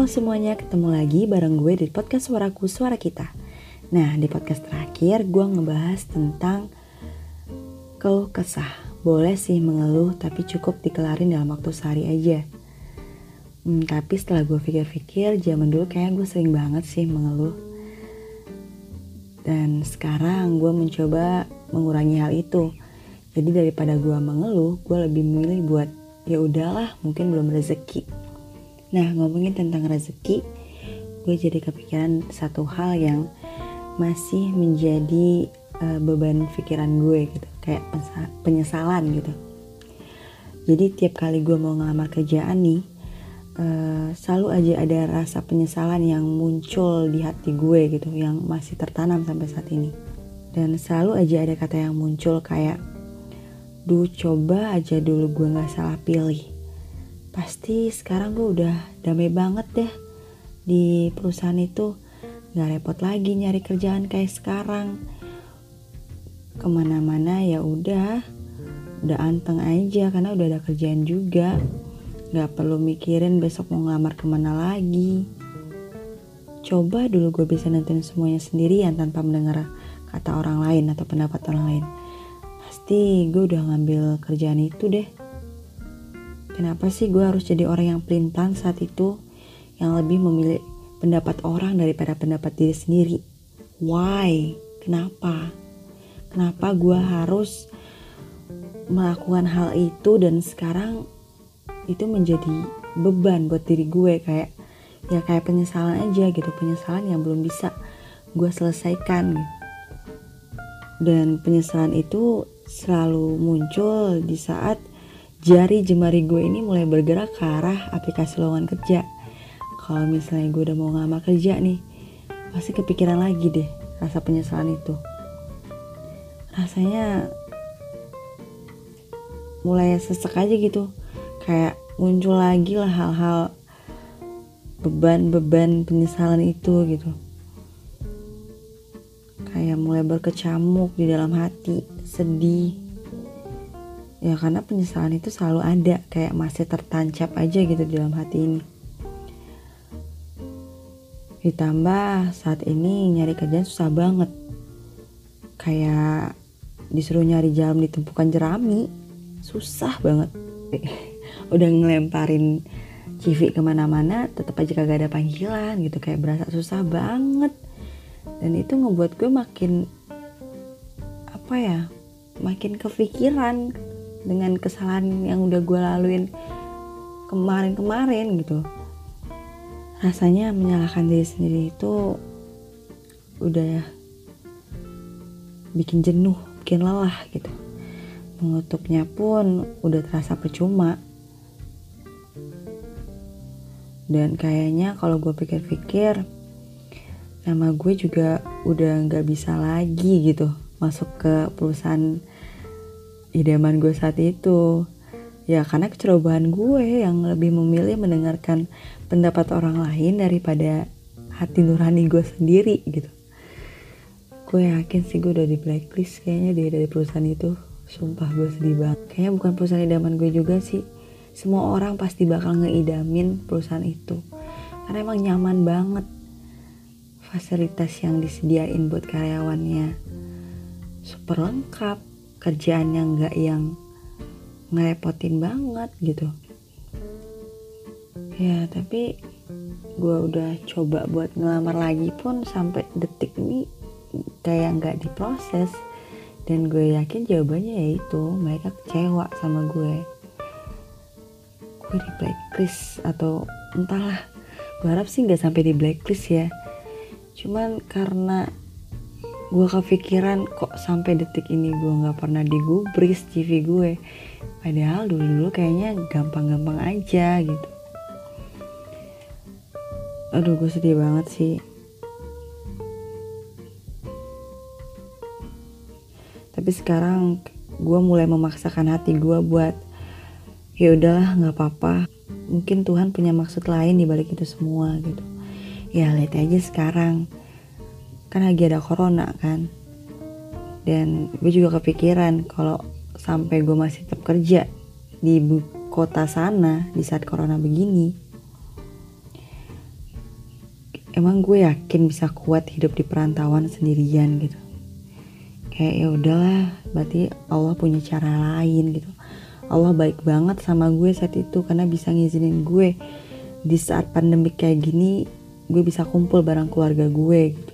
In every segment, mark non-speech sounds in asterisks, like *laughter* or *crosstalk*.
Halo semuanya, ketemu lagi bareng gue di podcast Suaraku Suara Kita. Nah, di podcast terakhir gue ngebahas tentang keluh kesah. Boleh sih mengeluh, tapi cukup dikelarin dalam waktu sehari aja. Hmm, tapi setelah gue pikir-pikir, zaman dulu kayak gue sering banget sih mengeluh. Dan sekarang gue mencoba mengurangi hal itu. Jadi daripada gue mengeluh, gue lebih memilih buat ya udahlah, mungkin belum rezeki Nah ngomongin tentang rezeki, gue jadi kepikiran satu hal yang masih menjadi uh, beban pikiran gue gitu, kayak penyesalan gitu. Jadi tiap kali gue mau ngelamar kerjaan nih, uh, selalu aja ada rasa penyesalan yang muncul di hati gue gitu, yang masih tertanam sampai saat ini. Dan selalu aja ada kata yang muncul kayak, duh coba aja dulu gue gak salah pilih pasti sekarang gue udah damai banget deh di perusahaan itu. Nggak repot lagi nyari kerjaan kayak sekarang. Ke mana-mana ya udah udah anteng aja karena udah ada kerjaan juga. Nggak perlu mikirin besok mau ngelamar ke mana lagi. Coba dulu gue bisa nentuin semuanya sendirian tanpa mendengar kata orang lain atau pendapat orang lain. Pasti gue udah ngambil kerjaan itu deh Kenapa sih gue harus jadi orang yang pelin-pelan saat itu yang lebih memilih pendapat orang daripada pendapat diri sendiri? Why? Kenapa? Kenapa gue harus melakukan hal itu dan sekarang itu menjadi beban buat diri gue kayak ya kayak penyesalan aja gitu penyesalan yang belum bisa gue selesaikan dan penyesalan itu selalu muncul di saat jari jemari gue ini mulai bergerak ke arah aplikasi lowongan kerja. Kalau misalnya gue udah mau ngelamar kerja nih, pasti kepikiran lagi deh rasa penyesalan itu. Rasanya mulai sesek aja gitu. Kayak muncul lagi lah hal-hal beban-beban penyesalan itu gitu. Kayak mulai berkecamuk di dalam hati, sedih, ya karena penyesalan itu selalu ada kayak masih tertancap aja gitu di dalam hati ini. Ditambah saat ini nyari kerjaan susah banget. Kayak disuruh nyari jalan ditumpukan jerami susah banget. *laughs* Udah ngelemparin CV ke mana-mana tetap aja kagak ada panggilan gitu kayak berasa susah banget. Dan itu ngebuat gue makin apa ya makin kepikiran dengan kesalahan yang udah gue laluin kemarin-kemarin gitu. Rasanya menyalahkan diri sendiri itu udah bikin jenuh bikin lelah gitu. Mengutuknya pun udah terasa percuma. Dan kayaknya kalau gue pikir-pikir nama gue juga udah nggak bisa lagi gitu masuk ke perusahaan idaman gue saat itu. Ya karena kecerobohan gue yang lebih memilih mendengarkan pendapat orang lain daripada hati nurani gue sendiri gitu. Gue yakin sih gue udah di blacklist kayaknya deh dari perusahaan itu. Sumpah gue sedih banget. Kayaknya bukan perusahaan idaman gue juga sih. Semua orang pasti bakal ngeidamin perusahaan itu. Karena emang nyaman banget fasilitas yang disediain buat karyawannya. Super lengkap kerjaan yang gak yang ngerepotin banget gitu. Ya tapi gue udah coba buat ngelamar lagi pun sampai detik ini kayak nggak diproses. Dan gue yakin jawabannya yaitu mereka kecewa sama gue. Gue di blacklist atau entahlah gue harap sih nggak sampai di blacklist ya. Cuman karena gue kepikiran kok sampai detik ini gue nggak pernah digubris CV gue padahal dulu dulu kayaknya gampang-gampang aja gitu. Aduh gue sedih banget sih. Tapi sekarang gue mulai memaksakan hati gue buat ya udahlah nggak apa-apa. Mungkin Tuhan punya maksud lain di balik itu semua gitu. Ya lihat aja sekarang kan lagi ada corona kan. Dan gue juga kepikiran kalau sampai gue masih tetap kerja di ibu kota sana di saat corona begini emang gue yakin bisa kuat hidup di perantauan sendirian gitu. Kayak ya udahlah berarti Allah punya cara lain gitu. Allah baik banget sama gue saat itu karena bisa ngizinin gue di saat pandemi kayak gini gue bisa kumpul bareng keluarga gue gitu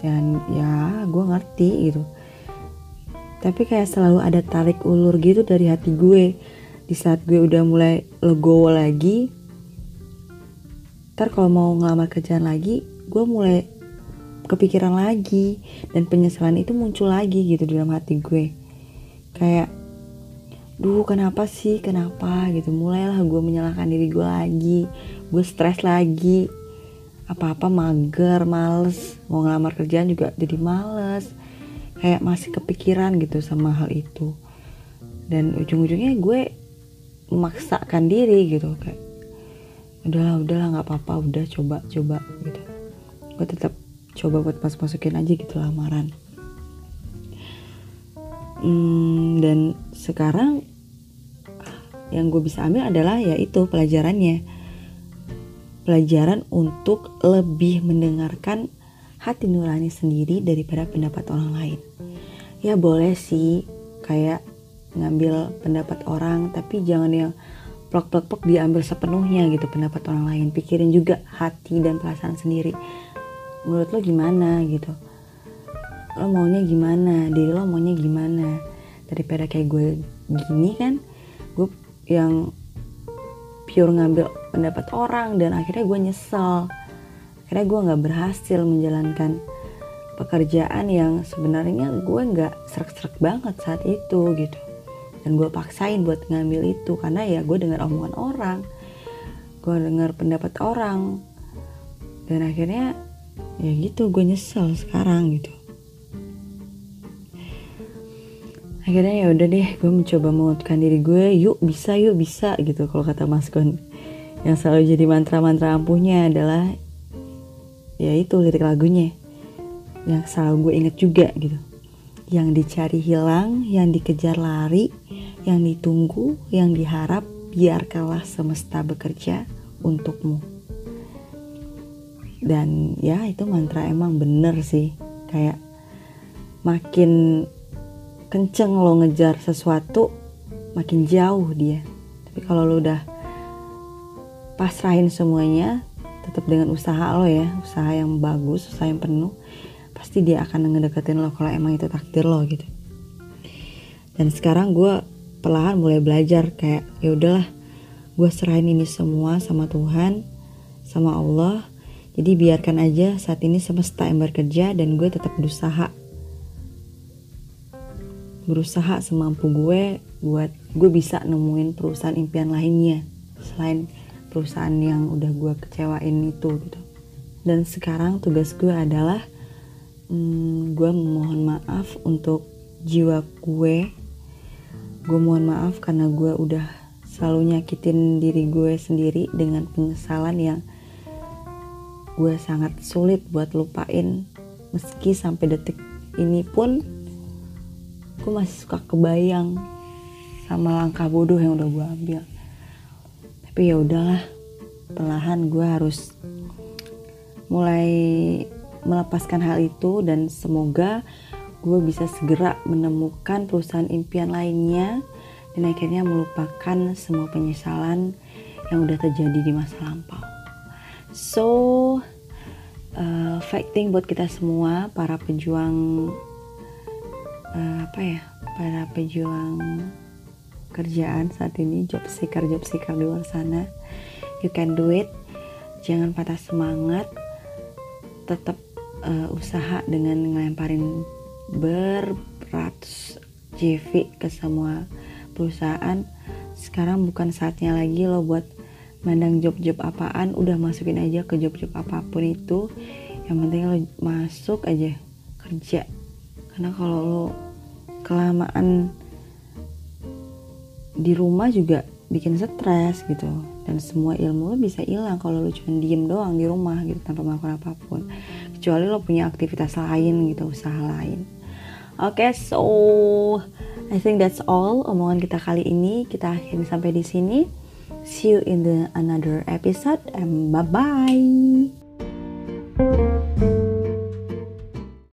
dan ya gue ngerti gitu. Tapi kayak selalu ada tarik ulur gitu dari hati gue. Di saat gue udah mulai legowo lagi ntar kalau mau ngelamar kerjaan lagi gue mulai kepikiran lagi. Dan penyesalan itu muncul lagi gitu dalam hati gue. Kayak duh kenapa sih? Kenapa? gitu. Mulailah gue menyalahkan diri gue lagi. Gue stres lagi apa-apa mager males. Mau ngelamar kerjaan juga jadi males. Kayak masih kepikiran gitu sama hal itu. Dan ujung-ujungnya gue memaksakan diri gitu kayak udahlah udahlah nggak apa-apa udah coba coba gitu. Gue tetap coba buat pas masukin aja gitu lamaran. Hmm, dan sekarang yang gue bisa ambil adalah yaitu pelajarannya pelajaran untuk lebih mendengarkan hati nurani sendiri daripada pendapat orang lain. Ya boleh sih kayak ngambil pendapat orang tapi jangan yang plok plok plok diambil sepenuhnya gitu pendapat orang lain. Pikirin juga hati dan perasaan sendiri. Menurut lo gimana gitu? Lo maunya gimana? Diri lo maunya gimana? Daripada kayak gue gini kan gue yang pure ngambil pendapat orang dan akhirnya gue nyesel. Akhirnya gue nggak berhasil menjalankan pekerjaan yang sebenarnya gue nggak serak-serak banget saat itu gitu. Dan gue paksain buat ngambil itu karena ya gue dengar omongan orang gue dengar pendapat orang. Dan akhirnya ya gitu gue nyesel sekarang gitu akhirnya ya udah deh gue mencoba menguatkan diri gue yuk bisa yuk bisa gitu kalau kata Mas Gon yang selalu jadi mantra-mantra ampuhnya adalah ya itu lirik lagunya yang selalu gue inget juga gitu. Yang dicari hilang yang dikejar lari yang ditunggu, yang diharap, biarkanlah semesta bekerja untukmu. Dan ya itu mantra emang bener sih, kayak makin kenceng lo ngejar sesuatu, makin jauh dia. Tapi kalau lo udah pasrahin semuanya, tetap dengan usaha lo ya, usaha yang bagus, usaha yang penuh, pasti dia akan ngedeketin lo kalau emang itu takdir lo gitu. Dan sekarang gue perlahan mulai belajar kayak ya udahlah gue serahin ini semua sama Tuhan sama Allah jadi biarkan aja saat ini semesta yang bekerja dan gue tetap berusaha berusaha semampu gue buat gue bisa nemuin perusahaan impian lainnya selain perusahaan yang udah gue kecewain itu gitu. Dan sekarang tugas gue adalah hmm, gue memohon maaf untuk jiwa gue. Gue mohon maaf karena gue udah selalu nyakitin diri gue sendiri dengan penyesalan yang gue sangat sulit buat lupain. Meski sampai detik ini pun gue masih suka kebayang sama langkah bodoh yang udah gue ambil tapi ya udahlah perlahan gue harus mulai melepaskan hal itu dan semoga gue bisa segera menemukan perusahaan impian lainnya dan akhirnya melupakan semua penyesalan yang udah terjadi di masa lampau. So, uh, fighting buat kita semua para pejuang uh, apa ya, para pejuang kerjaan saat ini, job seeker job seeker di luar sana. You can do it. Jangan patah semangat. Tetap uh, usaha dengan ngelemparin beratus JV ke semua perusahaan sekarang bukan saatnya lagi lo buat mandang job-job apaan udah masukin aja ke job-job apa pun itu yang penting lo masuk aja kerja karena kalau lo kelamaan di rumah juga bikin stres gitu. Dan semua ilmu lo bisa hilang kalau lo cuma diem doang di rumah gitu tanpa melakukan apa pun. Kecuali lo punya aktivitas lain gitu usaha lain. Oke okay, so I think that's all omongan kita kali ini. Kita akhiri sampai di sini. See you in the another episode and bye bye